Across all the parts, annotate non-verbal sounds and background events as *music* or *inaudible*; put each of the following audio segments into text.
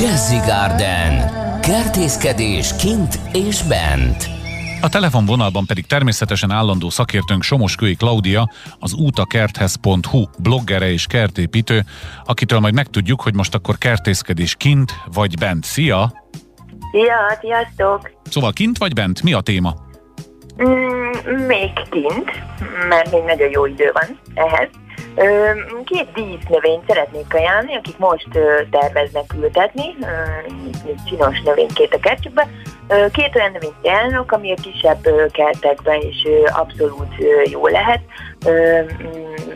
Jazzy Garden. Kertészkedés kint és bent. A telefonvonalban pedig természetesen állandó szakértőnk Somoskői Klaudia, az útakerthez.hu bloggere és kertépítő, akitől majd megtudjuk, hogy most akkor kertészkedés kint vagy bent. Szia! Szia, sziasztok! Szóval kint vagy bent? Mi a téma? Mm, még kint, mert még nagyon jó idő van ehhez. Két dísznövényt szeretnék ajánlani, akik most terveznek ültetni, csinos növénykét a kertjükbe. Két olyan növényt ajánlok, ami a kisebb kertekben is abszolút jó lehet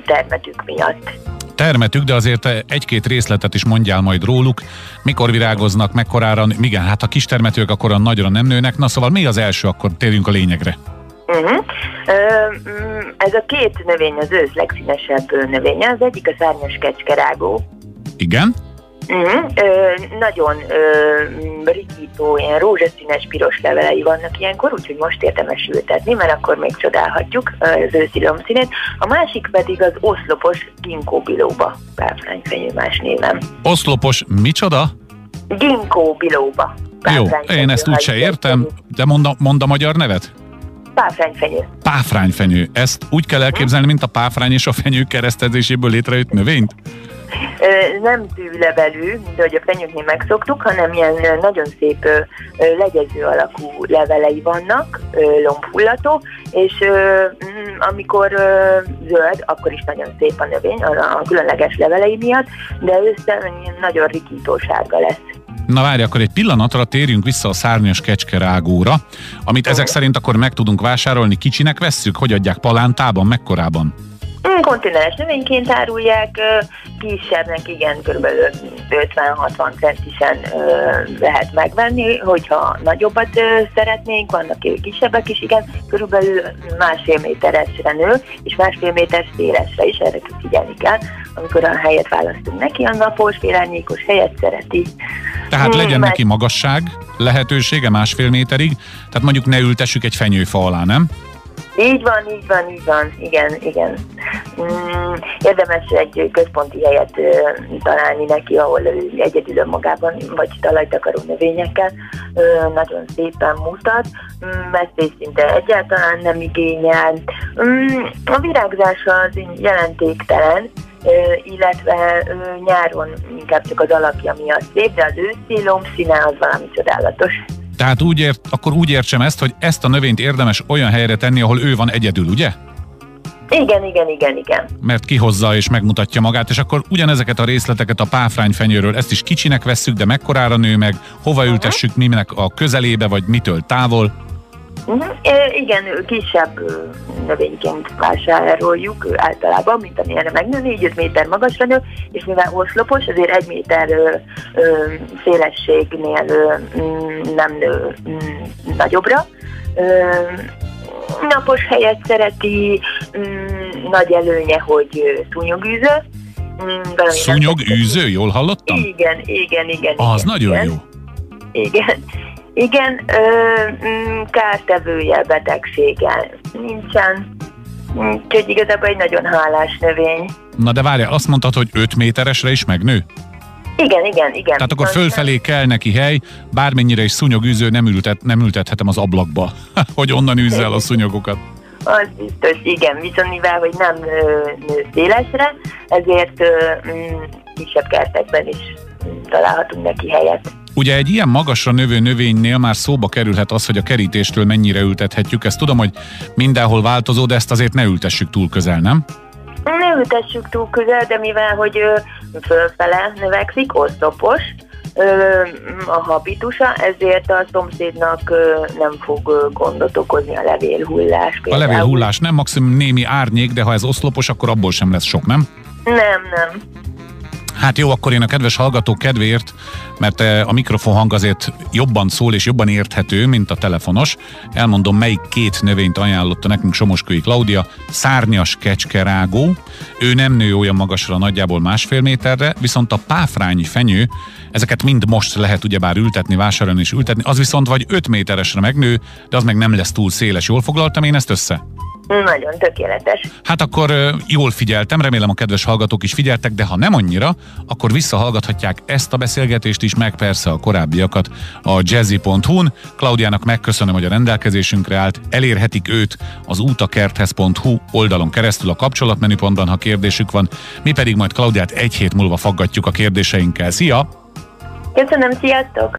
termetük miatt termetük, de azért egy-két részletet is mondjál majd róluk. Mikor virágoznak, mekkorára, igen, hát a kis termetők akkor nagyra nem nőnek. Na szóval mi az első, akkor térjünk a lényegre. Uh-huh. Ez a két növény az ősz legszínesebb növénye. Az egyik a szárnyas kecskerágó. Igen. Uh-huh. Ö, nagyon ö, rikító, ilyen rózsaszínes piros levelei vannak ilyenkor, úgyhogy most érdemes ültetni, mert akkor még csodálhatjuk az őszi lombszínét. A másik pedig az oszlopos ginkó bilóba, párfrányfenyő más névem. Oszlopos micsoda? Ginkó bilóba. Jó, én ezt úgyse értem, de mond a, mond a magyar nevet? Páfrányfenyő. Páfrányfenyő. Ezt úgy kell elképzelni, mint a páfrány és a fenyő keresztezéséből létrejött növényt? nem tűlevelű, mint ahogy a fenyőknél megszoktuk, hanem ilyen nagyon szép legyező alakú levelei vannak, lombhullató, és mm, amikor zöld, akkor is nagyon szép a növény, a különleges levelei miatt, de ősszel nagyon rikító sárga lesz. Na várj, akkor egy pillanatra térjünk vissza a szárnyas kecske rágóra, amit ezek szerint akkor meg tudunk vásárolni. Kicsinek vesszük? Hogy adják palántában, mekkorában? Mm, kontinens növényként árulják, kisebbnek igen, kb. 50-60 centisen lehet megvenni, hogyha nagyobbat szeretnénk, vannak kisebbek is, igen, körülbelül másfél méteresre nő, és másfél méter szélesre is, erre figyelni kell, amikor a helyet választunk neki, a napos, félárnyékos helyet szereti. Tehát legyen mm, neki magasság, lehetősége másfél méterig, tehát mondjuk ne ültessük egy fenyőfa alá, nem? Így van, így van, így van, igen, igen. Mm, érdemes egy központi helyet találni neki, ahol egyedül önmagában, vagy talajtakaró növényekkel nagyon szépen mutat, messzés mm, szinte egyáltalán nem igényel. Mm, a virágzása az jelentéktelen, illetve nyáron inkább csak az alakja miatt szép, de az őszi lombszíne az valami csodálatos. Tehát úgy ért, akkor úgy értsem ezt, hogy ezt a növényt érdemes olyan helyre tenni, ahol ő van egyedül, ugye? Igen, igen, igen, igen. Mert kihozza és megmutatja magát, és akkor ugyanezeket a részleteket a páfrányfenyőről, ezt is kicsinek vesszük, de mekkorára nő meg, hova ültessük, minek a közelébe, vagy mitől távol? Uh-huh. E, igen, kisebb növényként vásároljuk általában, mint amilyenre megnő, 4-5 méter magasra nő, és mivel oszlopos, azért egy méter ö, ö, szélességnél ö, nem nő ö, nagyobbra. Ö, napos helyet szereti, ö, nagy előnye, hogy szúnyogűző. Szúnyogűző, jól hallottam? Igen, igen, igen. Az igen, nagyon igen. jó. Igen. Igen, ö, mm, kártevője, betegsége nincsen. Úgyhogy igazából egy nagyon hálás növény. Na de várja, azt mondtad, hogy 5 méteresre is megnő? Igen, igen, igen. Tehát akkor fölfelé kell neki hely, bármennyire is szúnyogűző, nem, ültet, nem ültethetem az ablakba, *laughs* hogy onnan űzze el a szúnyogokat. Az biztos, igen, viszont mivel, hogy nem nő szélesre, ezért mm, kisebb kertekben is találhatunk neki helyet. Ugye egy ilyen magasra növő növénynél már szóba kerülhet az, hogy a kerítéstől mennyire ültethetjük. Ezt tudom, hogy mindenhol változó, de ezt azért ne ültessük túl közel, nem? Ne ültessük túl közel, de mivel, hogy fölfele növekszik, oszlopos, a habitusa, ezért a szomszédnak nem fog gondot okozni a levélhullás. Például. A levélhullás nem, maximum némi árnyék, de ha ez oszlopos, akkor abból sem lesz sok, nem? Nem, nem. Hát jó, akkor én a kedves hallgatók kedvéért, mert eh, a mikrofon hang azért jobban szól és jobban érthető, mint a telefonos. Elmondom, melyik két növényt ajánlotta nekünk Somoskői Klaudia. Szárnyas kecskerágó, ő nem nő olyan magasra, nagyjából másfél méterre, viszont a páfrányi fenyő, ezeket mind most lehet ugyebár ültetni, vásárolni és ültetni, az viszont vagy 5 méteresre megnő, de az meg nem lesz túl széles. Jól foglaltam én ezt össze? Nagyon tökéletes. Hát akkor jól figyeltem, remélem a kedves hallgatók is figyeltek, de ha nem annyira, akkor visszahallgathatják ezt a beszélgetést is, meg persze a korábbiakat a jazzy.hu-n. Klaudiának megköszönöm, hogy a rendelkezésünkre állt, elérhetik őt az útakerthez.hu oldalon keresztül a kapcsolatmenüpontban, ha kérdésük van. Mi pedig majd Klaudiát egy hét múlva faggatjuk a kérdéseinkkel. Szia! Köszönöm, sziasztok!